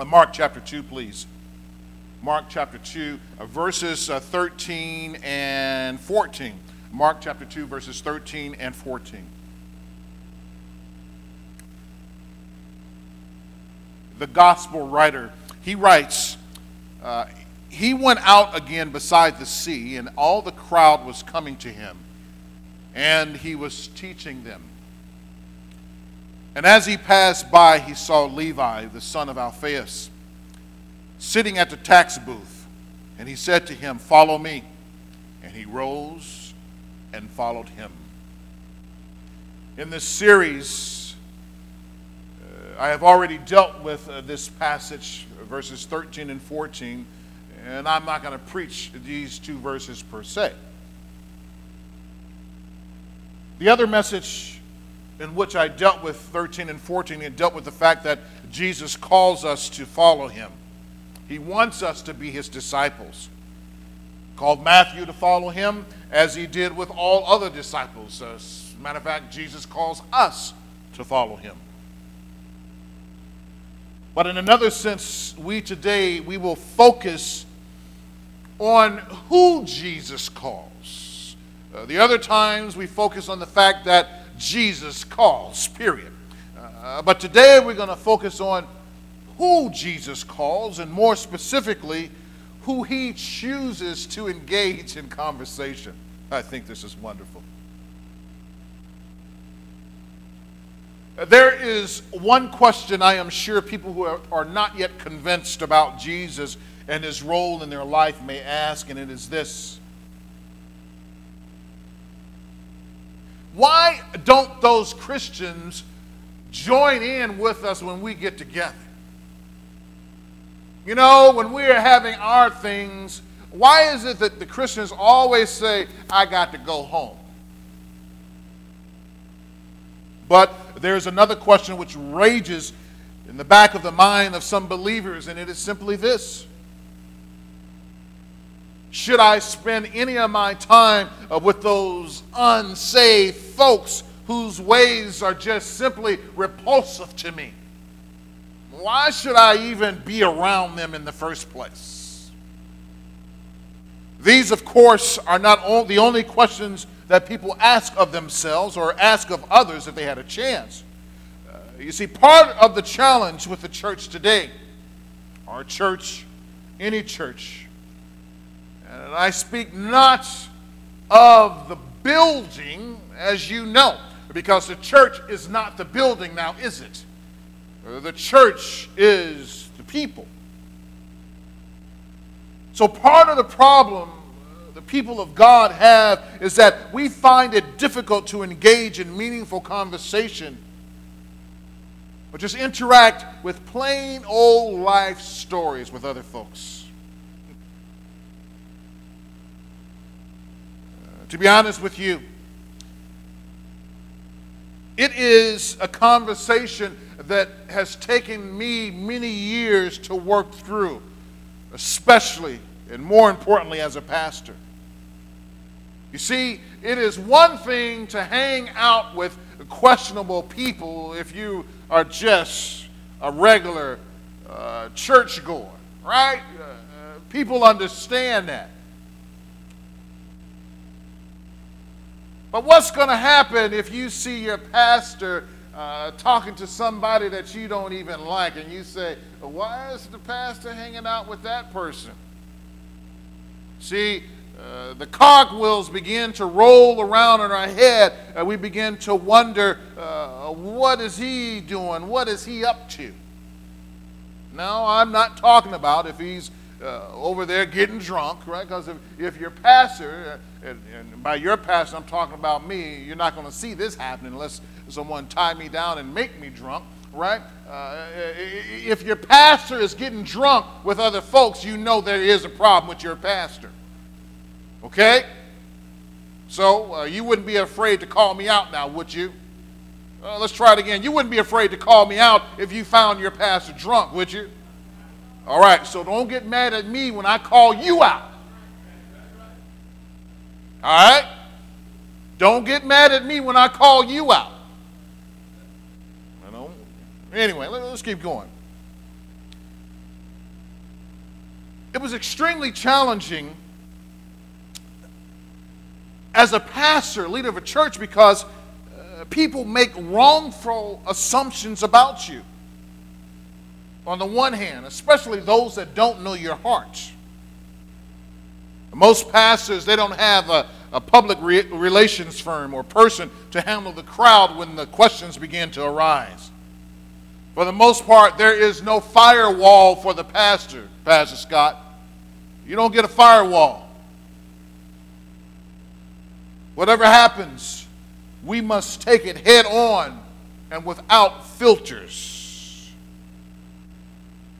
Uh, Mark chapter 2, please. Mark chapter 2, uh, verses uh, 13 and 14. Mark chapter 2, verses 13 and 14. The gospel writer, he writes, uh, He went out again beside the sea, and all the crowd was coming to him, and he was teaching them. And as he passed by, he saw Levi, the son of Alphaeus, sitting at the tax booth. And he said to him, Follow me. And he rose and followed him. In this series, uh, I have already dealt with uh, this passage, verses 13 and 14, and I'm not going to preach these two verses per se. The other message in which I dealt with 13 and 14, and dealt with the fact that Jesus calls us to follow him. He wants us to be his disciples. Called Matthew to follow him as he did with all other disciples. As a matter of fact, Jesus calls us to follow him. But in another sense, we today we will focus on who Jesus calls. Uh, the other times we focus on the fact that Jesus calls, period. Uh, but today we're going to focus on who Jesus calls, and more specifically, who he chooses to engage in conversation. I think this is wonderful. There is one question I am sure people who are, are not yet convinced about Jesus and his role in their life may ask, and it is this Why don't those Christians join in with us when we get together? You know, when we're having our things, why is it that the Christians always say, I got to go home? But there's another question which rages in the back of the mind of some believers, and it is simply this should I spend any of my time uh, with those unsaved folks whose ways are just simply repulsive to me? Why should I even be around them in the first place? These, of course, are not the only questions that people ask of themselves or ask of others if they had a chance. Uh, you see, part of the challenge with the church today, our church, any church, and I speak not of the building, as you know, because the church is not the building now, is it? The church is the people. So, part of the problem the people of God have is that we find it difficult to engage in meaningful conversation, or just interact with plain old life stories with other folks. To be honest with you. It is a conversation that has taken me many years to work through, especially and more importantly as a pastor. You see, it is one thing to hang out with questionable people if you are just a regular uh, churchgoer, right? Uh, uh people understand that. But what's going to happen if you see your pastor uh, talking to somebody that you don't even like and you say, Why is the pastor hanging out with that person? See, uh, the cogwheels begin to roll around in our head, and we begin to wonder uh, what is he doing? What is he up to? No, I'm not talking about if he's uh, over there getting drunk, right? Because if, if your pastor, uh, and, by your pastor, I'm talking about me, you're not going to see this happening unless someone tie me down and make me drunk, right? Uh, if your pastor is getting drunk with other folks, you know there is a problem with your pastor. Okay? So uh, you wouldn't be afraid to call me out now, would you? Uh, let's try it again. You wouldn't be afraid to call me out if you found your pastor drunk, would you? All right, so don't get mad at me when I call you out. All right? Don't get mad at me when I call you out. You know? Anyway, let, us keep going. it was extremely challenging as a pastor, leader of a church, because uh, people make wrongful assumptions about you. On the one hand, especially those that don't know your heart. Most pastors, they don't have a, a public re- relations firm or person to handle the crowd when the questions begin to arise. For the most part, there is no firewall for the pastor, Pastor Scott. You don't get a firewall. Whatever happens, we must take it head on and without filters.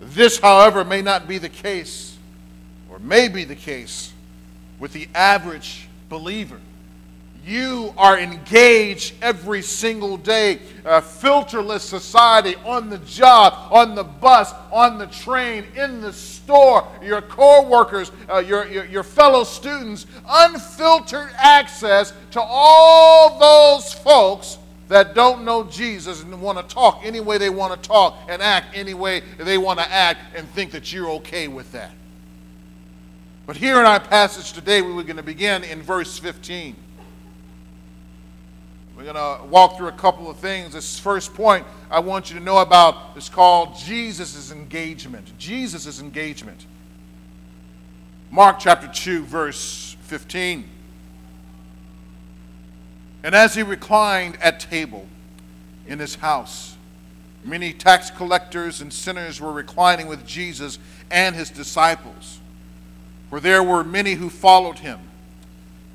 This, however, may not be the case, or may be the case, with the average believer. You are engaged every single day. A filterless society on the job, on the bus, on the train, in the store, your co workers, uh, your, your, your fellow students, unfiltered access to all those folks that don't know Jesus and want to talk any way they want to talk and act any way they want to act and think that you're okay with that. But here in our passage today, we are going to begin in verse 15. We're going to walk through a couple of things. This first point I want you to know about is called Jesus' engagement. Jesus' engagement. Mark chapter 2, verse 15. And as he reclined at table in his house, many tax collectors and sinners were reclining with Jesus and his disciples. For there were many who followed him.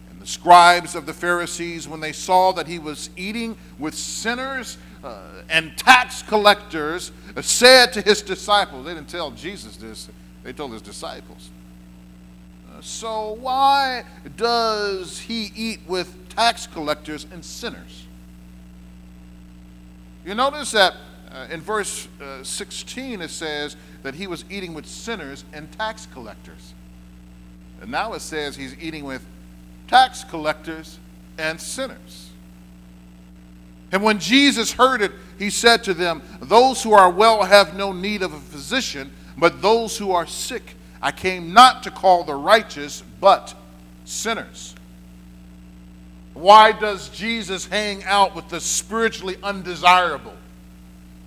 And the scribes of the Pharisees, when they saw that he was eating with sinners uh, and tax collectors, uh, said to his disciples, they didn't tell Jesus this, they told his disciples. Uh, so why does he eat with tax collectors and sinners? You notice that uh, in verse uh, 16 it says that he was eating with sinners and tax collectors. And now it says he's eating with tax collectors and sinners. And when Jesus heard it, he said to them, Those who are well have no need of a physician, but those who are sick. I came not to call the righteous, but sinners. Why does Jesus hang out with the spiritually undesirable?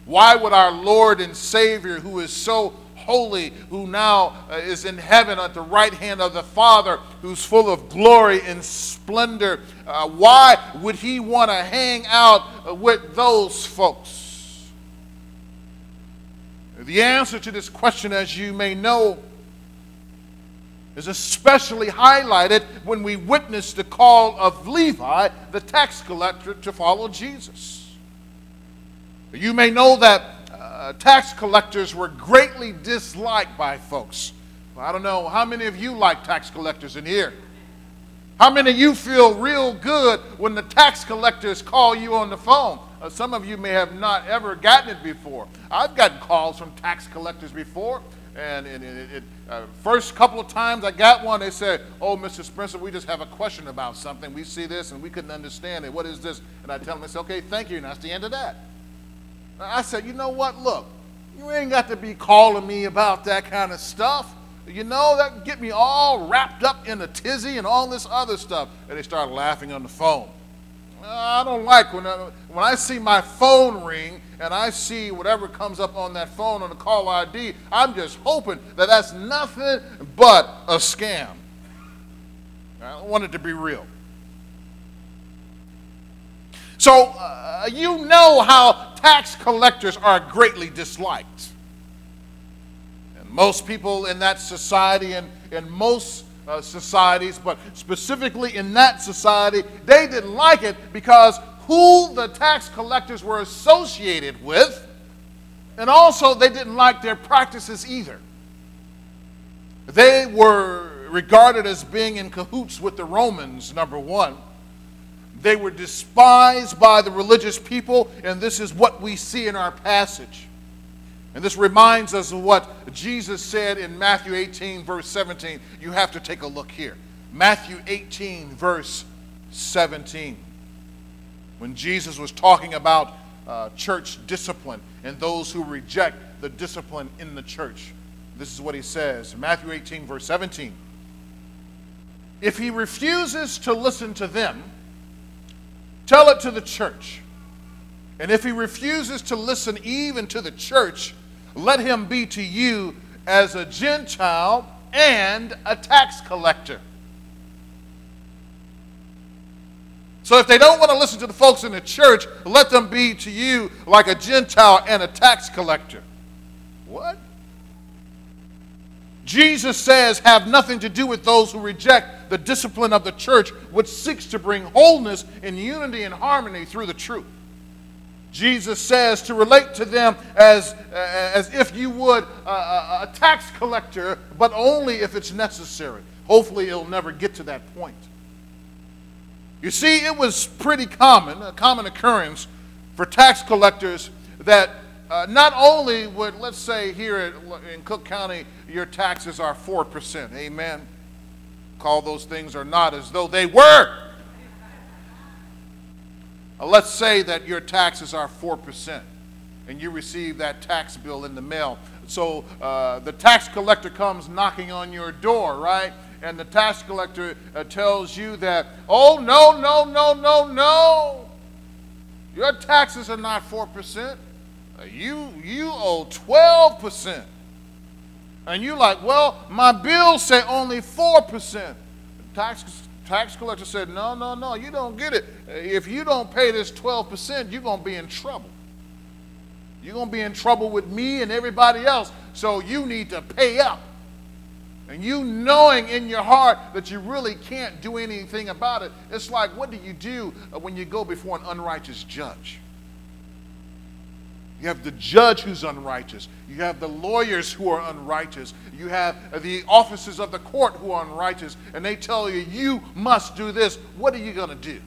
Why would our Lord and Savior, who is so holy, who now uh, is in heaven at the right hand of the Father, who's full of glory and splendor. Uh, why would he want to hang out uh, with those folks? The answer to this question, as you may know, is especially highlighted when we witness the call of Levi, the tax collector, to follow Jesus. You may know that uh, tax collectors were greatly disliked by folks. Well, I don't know how many of you like tax collectors in here. How many of you feel real good when the tax collectors call you on the phone? Uh, some of you may have not ever gotten it before. I've gotten calls from tax collectors before, and, and it, it uh, first couple of times I got one, they said, "Oh, Mr. Spencer, we just have a question about something. We see this and we couldn't understand it. What is this?" And I tell them, "I say, okay, thank you." And that's the end of that. I said, you know what? Look, you ain't got to be calling me about that kind of stuff. You know, that get me all wrapped up in a tizzy and all this other stuff. And they started laughing on the phone. I don't like when I, when I see my phone ring and I see whatever comes up on that phone on the call ID, I'm just hoping that that's nothing but a scam. I want it to be real. So uh, you know how tax collectors are greatly disliked. And most people in that society and in most uh, societies, but specifically in that society, they didn't like it because who the tax collectors were associated with, and also they didn't like their practices either. They were regarded as being in cahoots with the Romans, number one. They were despised by the religious people, and this is what we see in our passage. And this reminds us of what Jesus said in Matthew 18, verse 17. You have to take a look here. Matthew 18, verse 17. When Jesus was talking about uh, church discipline and those who reject the discipline in the church. This is what he says Matthew 18, verse 17. If he refuses to listen to them, tell it to the church. And if he refuses to listen even to the church, let him be to you as a Gentile and a tax collector. So if they don't want to listen to the folks in the church, let them be to you like a Gentile and a tax collector. What? Jesus says, have nothing to do with those who reject the discipline of the church, which seeks to bring wholeness and unity and harmony through the truth. Jesus says to relate to them as, uh, as if you would uh, a tax collector, but only if it's necessary. Hopefully, it'll never get to that point. You see, it was pretty common, a common occurrence for tax collectors that uh, not only would, let's say here in Cook County, your taxes are 4%. Amen. Call those things or not as though they were. Uh, let's say that your taxes are 4% and you receive that tax bill in the mail. So uh, the tax collector comes knocking on your door, right? And the tax collector uh, tells you that, oh, no, no, no, no, no. Your taxes are not 4%. Uh, you, you owe 12%. And you're like, well, my bills say only 4%. The tax tax collector said, No, no, no, you don't get it. If you don't pay this 12%, you're going to be in trouble. You're going to be in trouble with me and everybody else. So you need to pay up. And you knowing in your heart that you really can't do anything about it, it's like, what do you do when you go before an unrighteous judge? You have the judge who's unrighteous. You have the lawyers who are unrighteous. You have the officers of the court who are unrighteous. And they tell you, you must do this. What are you going to do?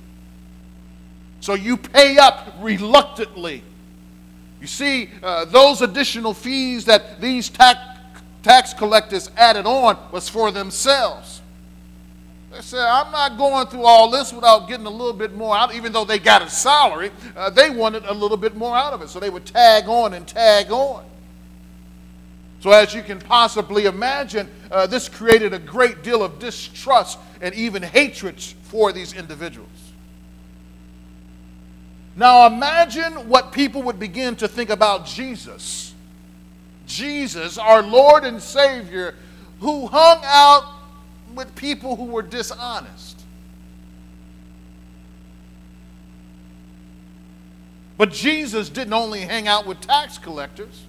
So you pay up reluctantly. You see, uh, those additional fees that these tax, tax collectors added on was for themselves. They said, I'm not going through all this without getting a little bit more out, even though they got a salary. Uh, they wanted a little bit more out of it. So they would tag on and tag on. So, as you can possibly imagine, uh, this created a great deal of distrust and even hatred for these individuals. Now, imagine what people would begin to think about Jesus. Jesus, our Lord and Savior, who hung out with people who were dishonest. But Jesus didn't only hang out with tax collectors,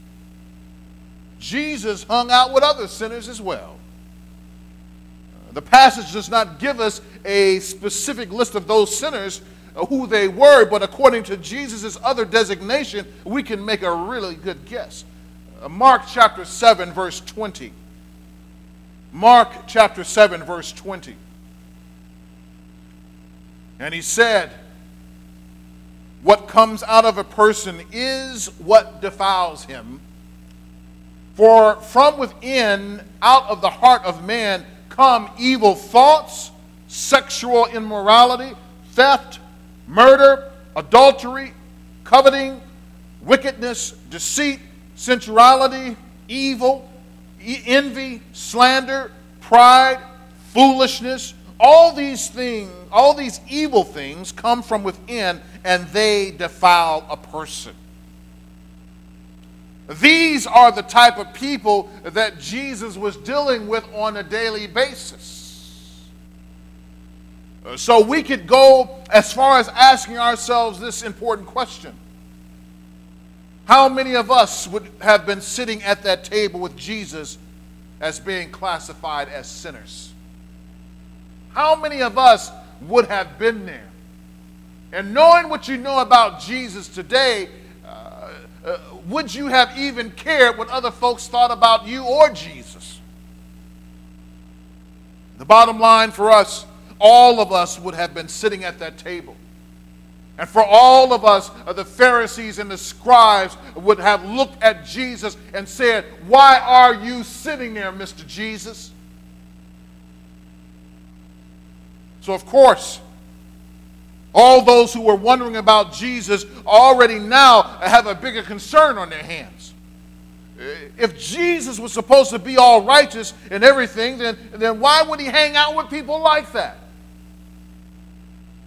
Jesus hung out with other sinners as well. The passage does not give us a specific list of those sinners, uh, who they were, but according to Jesus' other designation, we can make a really good guess. Uh, Mark chapter 7, verse 20. Mark chapter 7, verse 20. And he said, What comes out of a person is what defiles him. For from within, out of the heart of man, come evil thoughts, sexual immorality, theft, murder, adultery, coveting, wickedness, deceit, sensuality, evil envy, slander, pride, foolishness, all these things, all these evil things come from within and they defile a person. These are the type of people that Jesus was dealing with on a daily basis. So we could go as far as asking ourselves this important question how many of us would have been sitting at that table with Jesus as being classified as sinners? How many of us would have been there? And knowing what you know about Jesus today, uh, uh, would you have even cared what other folks thought about you or Jesus? The bottom line for us, all of us would have been sitting at that table. And for all of us, uh, the Pharisees and the scribes would have looked at Jesus and said, Why are you sitting there, Mr. Jesus? So, of course, all those who were wondering about Jesus already now have a bigger concern on their hands. if Jesus was supposed to be all righteous and everything, then, then why would he hang out with people like that?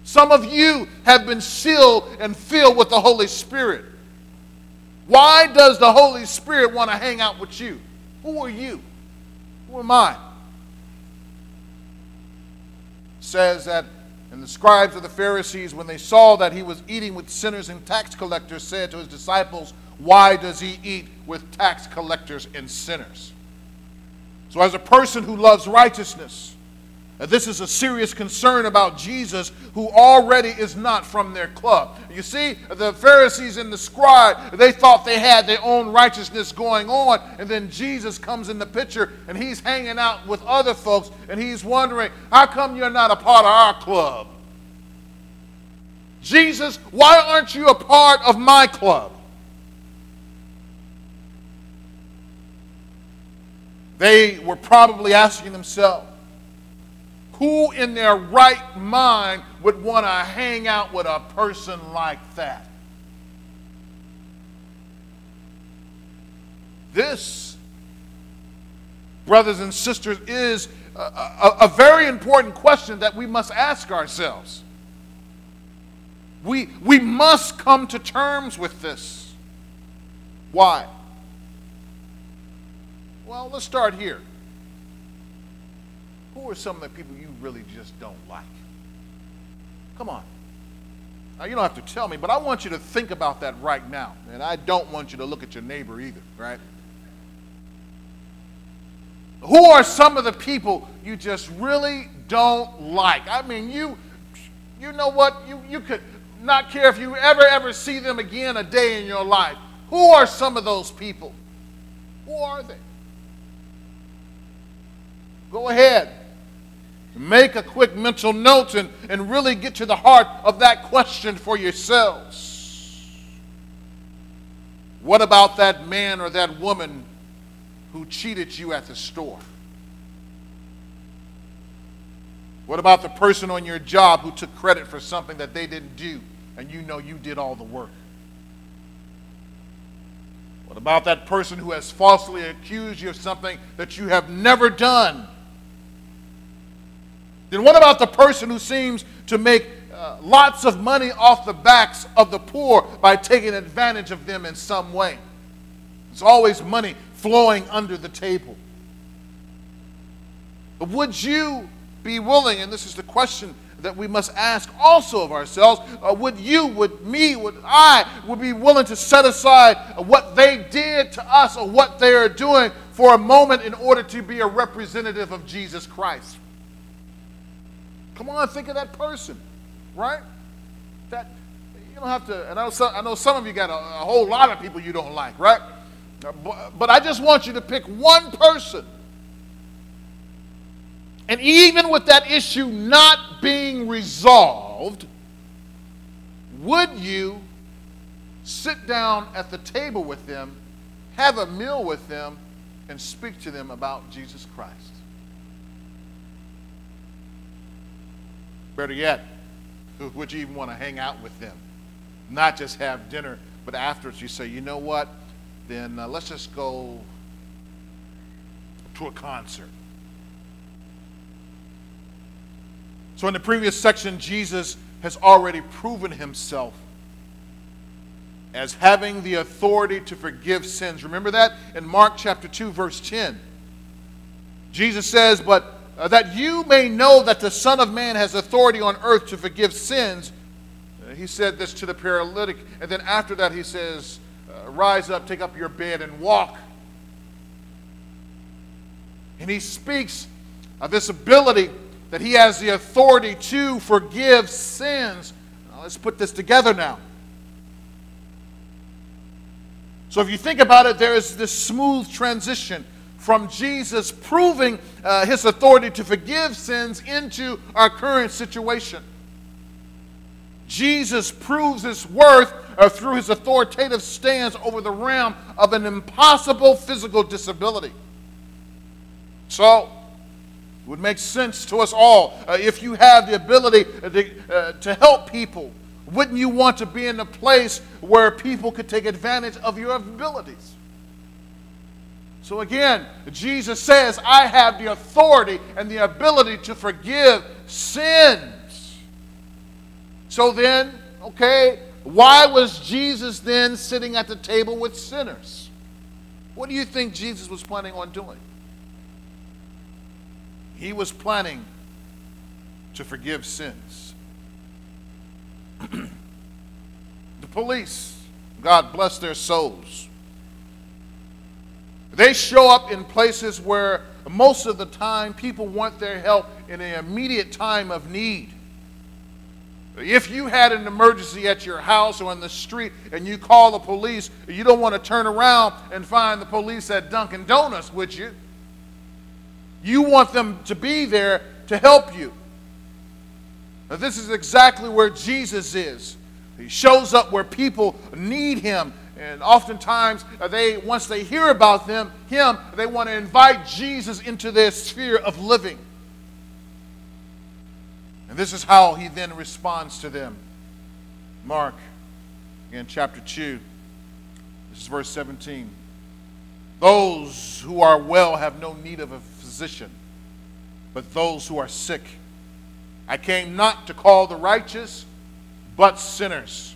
Some of you have been sealed and filled with the Holy Spirit. Why does the Holy Spirit want to hang out with you? Who are you? Who am I? says that and the scribes of the Pharisees, when they saw that he was eating with sinners and tax collectors, said to his disciples, Why does he eat with tax collectors and sinners? So, as a person who loves righteousness, this is a serious concern about Jesus, who already is not from their club. You see, the Pharisees and the scribe, they thought they had their own righteousness going on, and then Jesus comes in the picture, and he's hanging out with other folks, and he's wondering, how come you're not a part of our club? Jesus, why aren't you a part of my club? They were probably asking themselves, who in their right mind would want to hang out with a person like that? This, brothers and sisters, is a, a, a, very important question that we must ask ourselves. We, we must come to terms with this. Why? Well, let's start here. Who are some of the people you really just don't like? Come on. Now, you don't have to tell me, but I want you to think about that right now. And I don't want you to look at your neighbor either, right? Who are some of the people you just really don't like? I mean, you you know what? You you could not care if you ever ever see them again a day in your life. Who are some of those people? Who are they? Go ahead. Make a quick mental note and, and really get to the heart of that question for yourselves. What about that man or that woman who cheated you at the store? What about the person on your job who took credit for something that they didn't do and you know you did all the work? What about that person who has falsely accused you of something that you have never done? Then what about the person who seems to make uh, lots of money off the backs of the poor by taking advantage of them in some way? There's always money flowing under the table. But would you be willing, and this is the question that we must ask also of ourselves, uh, would you, would me, would I, would be willing to set aside what they did to us or what they are doing for a moment in order to be a representative of Jesus Christ? Come on, think of that person, right? That you don't have to. And I know some, I know some of you got a, a whole lot of people you don't like, right? Uh, but, but I just want you to pick one person. And even with that issue not being resolved, would you sit down at the table with them, have a meal with them, and speak to them about Jesus Christ? Better yet, would you even want to hang out with them? Not just have dinner, but afterwards you say, you know what? Then uh, let's just go to a concert. So, in the previous section, Jesus has already proven himself as having the authority to forgive sins. Remember that in Mark chapter 2, verse 10. Jesus says, But uh, that you may know that the Son of Man has authority on earth to forgive sins. Uh, he said this to the paralytic. And then after that, he says, uh, Rise up, take up your bed, and walk. And he speaks of this ability that he has the authority to forgive sins. Now, let's put this together now. So, if you think about it, there is this smooth transition from Jesus proving uh, his authority to forgive sins into our current situation. Jesus proves his worth uh, through his authoritative stance over the realm of an impossible physical disability. So, it would make sense to us all uh, if you have the ability to, uh, to help people. Wouldn't you want to be in a place where people could take advantage of your abilities? So again, Jesus says, I have the authority and the ability to forgive sins. So then, okay, why was Jesus then sitting at the table with sinners? What do you think Jesus was planning on doing? He was planning to forgive sins. the police, God bless their souls, they show up in places where most of the time people want their help in an immediate time of need. If you had an emergency at your house or in the street and you call the police, you don't want to turn around and find the police at Dunkin' Donuts, would you? You want them to be there to help you. Now, this is exactly where Jesus is. He shows up where people need him. And oftentimes, uh, they once they hear about them, him, they want to invite Jesus into their sphere of living. And this is how he then responds to them. Mark, in chapter 2, this is verse 17. Those who are well have no need of a physician, but those who are sick. I came not to call the righteous, but sinners.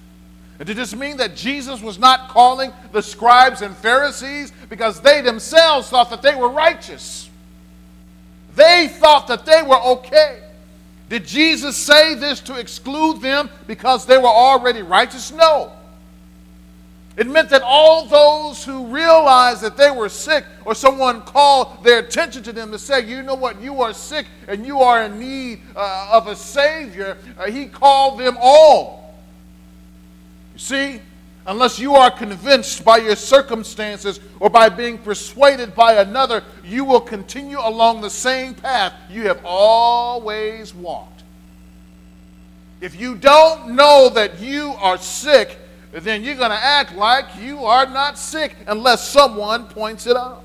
And did this mean that Jesus was not calling the scribes and Pharisees because they themselves thought that they were righteous? They thought that they were okay. Did Jesus say this to exclude them because they were already righteous? No. It meant that all those who realized that they were sick, or someone called their attention to them to say, You know what, you are sick and you are in need uh, of a Savior, uh, he called them all. See, unless you are convinced by your circumstances or by being persuaded by another, you will continue along the same path you have always walked. If you don't know that you are sick, then you're going to act like you are not sick unless someone points it out.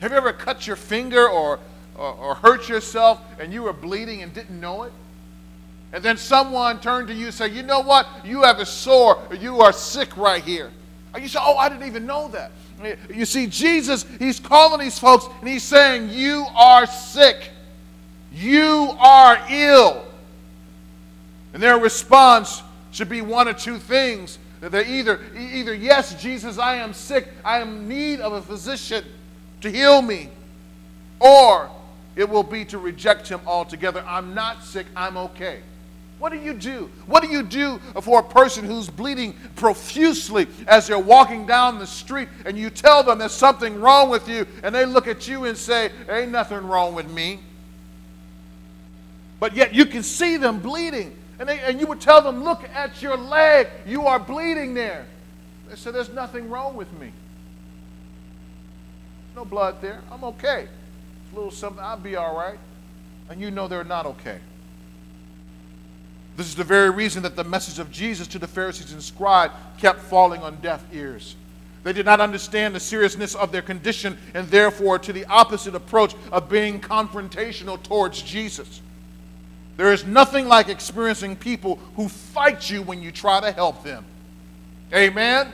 Have you ever cut your finger or, or, or, hurt yourself and you were bleeding and didn't know it? And then someone turned to you and said, You know what? You have a sore. You are sick right here. And you say, Oh, I didn't even know that. You see, Jesus, he's calling these folks and he's saying, You are sick. You are ill. And their response should be one or two things. They're either, either, yes, Jesus, I am sick, I am in need of a physician to heal me, or it will be to reject him altogether. I'm not sick, I'm okay. What do you do? What do you do for a person who's bleeding profusely as they're walking down the street and you tell them there's something wrong with you and they look at you and say, Ain't nothing wrong with me? But yet you can see them bleeding. And, they, and you would tell them, Look at your leg. You are bleeding there. They said, There's nothing wrong with me. No blood there. I'm okay. It's A little something, I'll be all right. And you know they're not okay. This is the very reason that the message of Jesus to the Pharisees and scribes kept falling on deaf ears. They did not understand the seriousness of their condition and therefore to the opposite approach of being confrontational towards Jesus. There is nothing like experiencing people who fight you when you try to help them. Amen?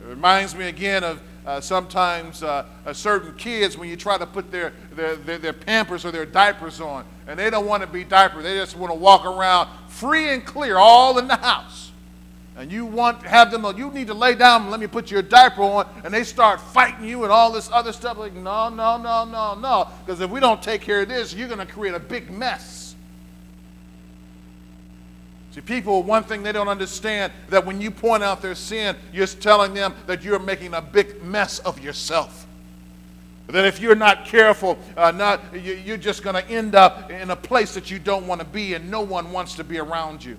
It reminds me again of uh, sometimes uh, uh, certain kids when you try to put their, their, their, their, pampers or their diapers on, and they don't want to be diapered. They just want to walk around free and clear all in the house. And you want to have them you need to lay down and let me put your diaper on and they start fighting you and all this other stuff like no no no no no. Because if we don't take care of this you're going to create a big mess. See people one thing they don't understand that when you point out their sin you're telling them that you're making a big mess of yourself that if you're not careful uh, not you, you're just going to end up in a place that you don't want to be and no one wants to be around you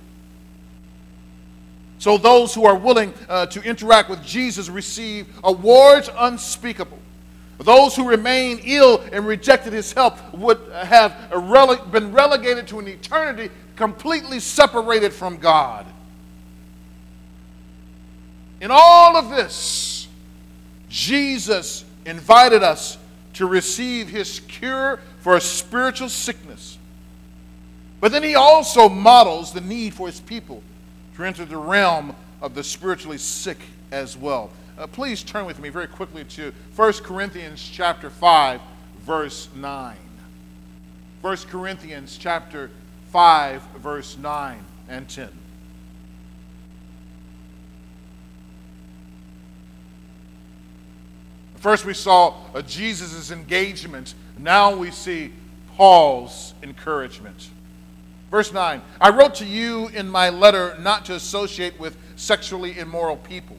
so those who are willing uh, to interact with Jesus receive awards unspeakable. Those who remain ill and rejected his help would have rele- been relegated to an eternity completely separated from God. In all of this, Jesus invited us to receive his cure for a spiritual sickness. But then he also models the need for his people to enter the realm of the spiritually sick as well. uh, please turn with me very quickly to 1 Corinthians chapter 5, verse 9. 1 Corinthians chapter 5, verse 9 and 10. First, we saw uh, Jesus' engagement. Now we see Paul's encouragement. Verse 9 I wrote to you in my letter not to associate with sexually immoral people.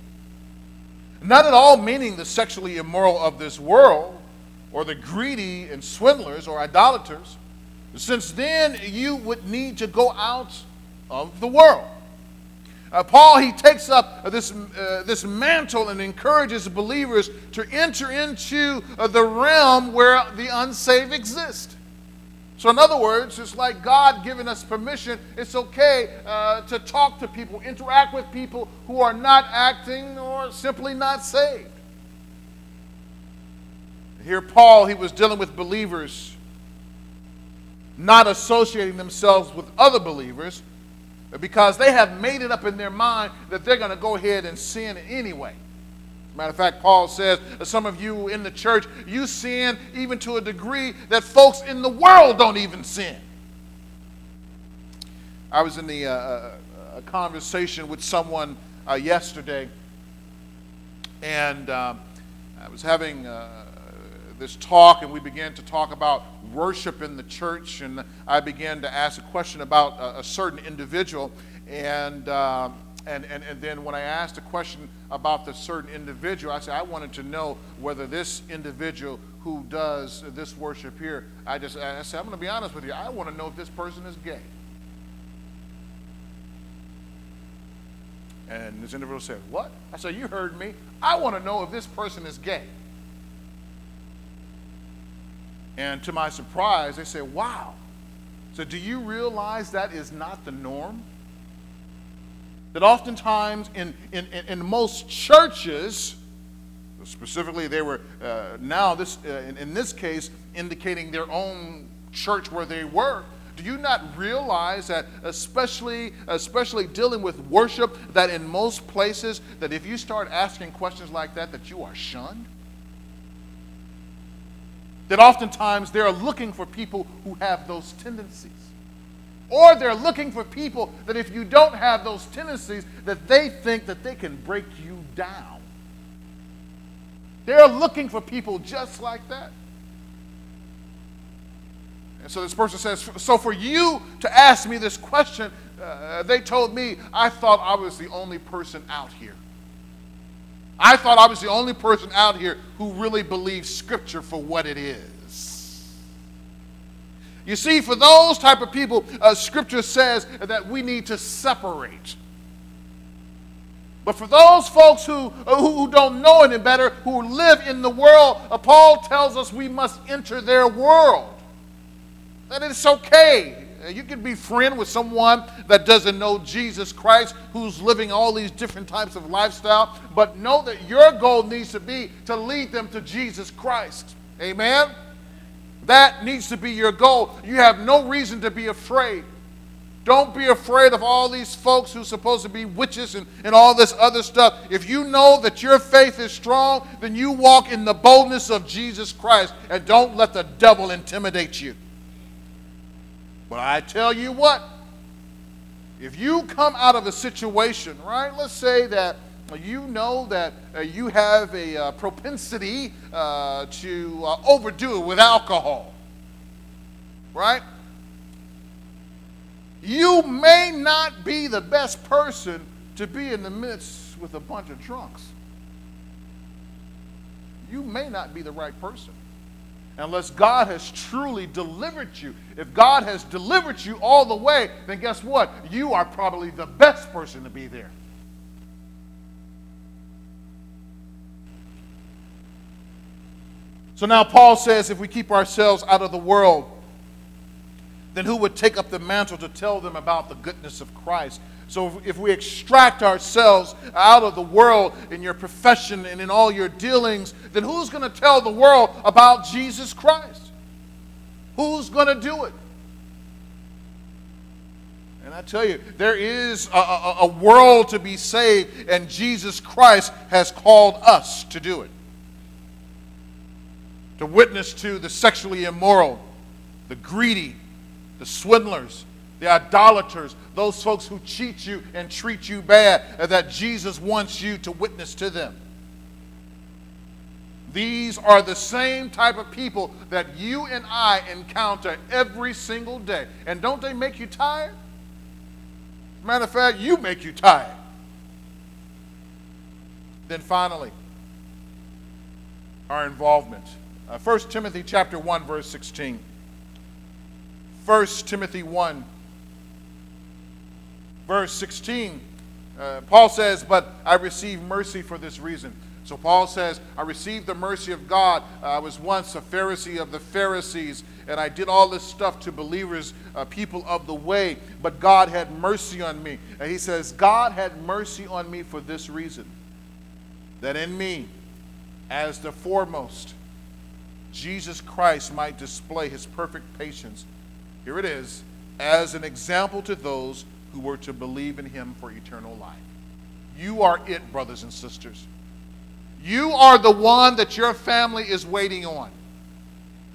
Not at all meaning the sexually immoral of this world, or the greedy and swindlers or idolaters, since then you would need to go out of the world. Uh, Paul, he takes up this, uh, this mantle and encourages believers to enter into uh, the realm where the unsaved exist. So, in other words, it's like God giving us permission. It's okay uh, to talk to people, interact with people who are not acting or simply not saved. Here, Paul, he was dealing with believers not associating themselves with other believers because they have made it up in their mind that they're going to go ahead and sin anyway. Matter of fact, Paul says some of you in the church, you sin even to a degree that folks in the world don't even sin. I was in the uh, uh a conversation with someone uh, yesterday, and um, I was having uh, this talk, and we began to talk about worship in the church, and I began to ask a question about a, a certain individual, and, uh, and, and, and then when I asked a question about the certain individual, I said I wanted to know whether this individual who does this worship here, I just I said, I'm going to be honest with you, I want to know if this person is gay. And this individual said, What? I said, You heard me. I want to know if this person is gay. And to my surprise, they said, Wow. So, do you realize that is not the norm? That oftentimes in, in, in, most churches, specifically, they were uh, now, this, uh, in, in this case, indicating their own church where they were. Do you not realize that, especially, especially dealing with worship, that in most places, that if you start asking questions like that, that you are shunned? That oftentimes they're looking for people who have those tendencies. Or they're looking for people that if you don't have those tendencies, that they think that they can break you down. They're looking for people just like that. And so this person says, So for you to ask me this question, uh, they told me I thought I was the only person out here. I thought I was the only person out here who really believes Scripture for what it is. You see, for those type of people, uh, Scripture says that we need to separate. But for those folks who, who don't know any better, who live in the world, uh, Paul tells us we must enter their world. That it's okay uh, Uh, you can be friend with someone that doesn't know Jesus Christ, who's living all these different types of lifestyle, but know that your goal needs to be to lead them to Jesus Christ. Amen? That needs to be your goal. You have no reason to be afraid. Don't be afraid of all these folks who're supposed to be witches and, and all this other stuff. If you know that your faith is strong, then you walk in the boldness of Jesus Christ and don't let the devil intimidate you. But I tell you what, if you come out of a situation, right, let's say that you know that uh, you have a uh, propensity uh, to uh, overdo it with alcohol, right? You may not be the best person to be in the midst with a bunch of drunks. You may not be the right person unless God has truly delivered you. If God has delivered you all the way, then guess what? You are probably the best person to be there. So now Paul says if we keep ourselves out of the world, then who would take up the mantle to tell them about the goodness of Christ? So if, we extract ourselves out of the world in your profession and in all your dealings, then who's going to tell the world about Jesus Christ? Who's going to do it? And I tell you, there is a, a, a, world to be saved, and Jesus Christ has called us to do it. To witness to the sexually immoral, the greedy, the swindlers, the idolaters, those folks who cheat you and treat you bad, that Jesus wants you to witness to them. These are the same type of people that you and I encounter every single day. And don't they make you tired? Matter of fact, you make you tired. Then finally, our involvement. Uh, 1 Timothy chapter 1 verse 16. 1 Timothy 1 verse 16. Uh, Paul says, "But I receive mercy for this reason." So Paul says, I received the mercy of God. I was once a Pharisee of the Pharisees, and I did all this stuff to believers, uh, people of the way, but God had mercy on me. And he says, God had mercy on me for this reason that in me, as the foremost, Jesus Christ might display his perfect patience. Here it is, as an example to those who were to believe in him for eternal life. You are it, brothers and sisters. You are the one that your family is waiting on.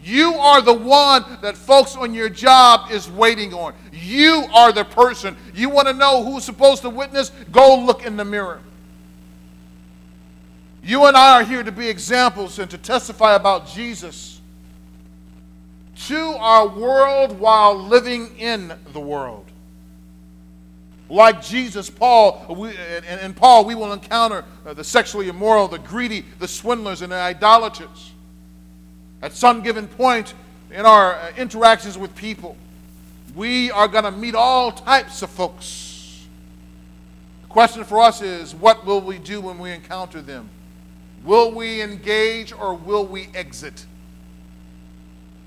You are the one that folks on your job is waiting on. You are the person. You want to know who's supposed to witness? Go look in the mirror. You and I are here to be examples and to testify about Jesus to our world while living in the world. Like Jesus, Paul, we, and, and, Paul, we will encounter uh, the sexually immoral, the greedy, the swindlers, and the idolaters. At some given point in our uh, interactions with people, we are going to meet all types of folks. The question for us is what will we do when we encounter them? Will we engage or will we exit?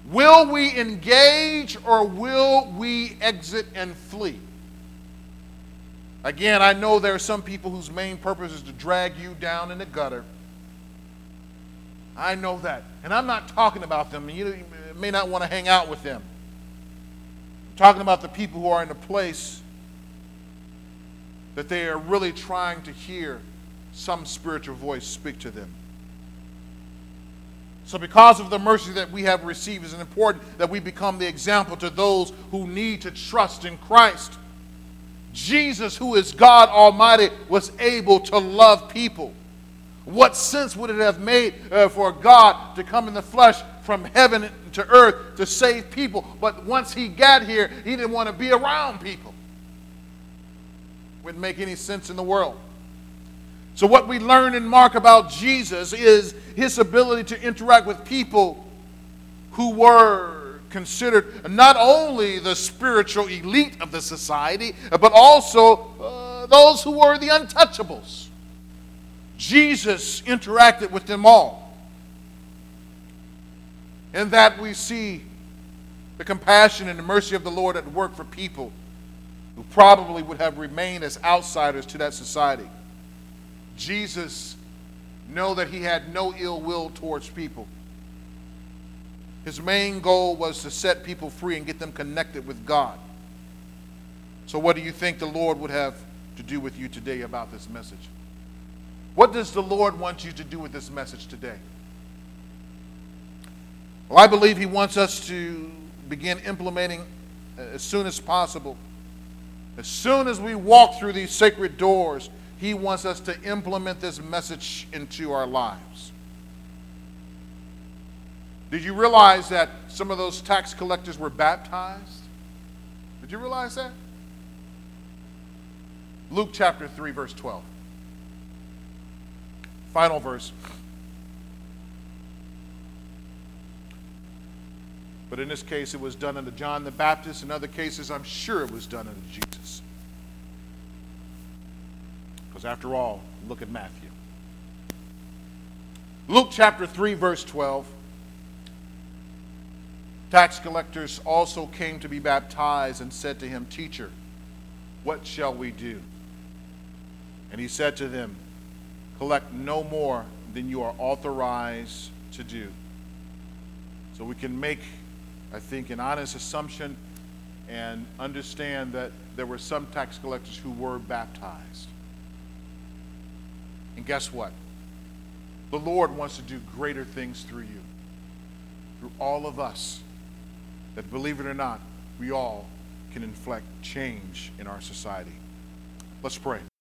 Will we engage or will we exit and flee? Again, I know there are some people whose main purpose is to drag you down in the gutter. I know that. And I'm not talking about them. You may not want to hang out with them. I'm talking about the people who are in a place that they are really trying to hear some spiritual voice speak to them. So, because of the mercy that we have received, it's important that we become the example to those who need to trust in Christ. Jesus, who is God Almighty, was able to love people. What sense would it have made uh, for God to come in the flesh from heaven to earth to save people? But once he got here, he didn't want to be around people. Wouldn't make any sense in the world. So, what we learn in Mark about Jesus is his ability to interact with people who were considered not only the spiritual elite of the society, but also uh, those who were the untouchables. Jesus interacted with them all. In that we see the compassion and the mercy of the Lord at work for people who probably would have remained as outsiders to that society. Jesus know that he had no ill will towards people. His main goal was to set people free and get them connected with God. So, what do you think the Lord would have to do with you today about this message? What does the Lord want you to do with this message today? Well, I believe He wants us to begin implementing uh, as soon as possible. As soon as we walk through these sacred doors, He wants us to implement this message into our lives. Did you realize that some of those tax collectors were baptized? Did you realize that? Luke chapter 3, verse 12. Final verse. But in this case, it was done unto John the Baptist. In other cases, I'm sure it was done unto Jesus. Because after all, look at Matthew. Luke chapter 3, verse 12. Tax collectors also came to be baptized and said to him, Teacher, what shall we do? And he said to them, Collect no more than you are authorized to do. So we can make, I think, an honest assumption and understand that there were some tax collectors who were baptized. And guess what? The Lord wants to do greater things through you, through all of us. That believe it or not, we all can inflect change in our society. Let's pray.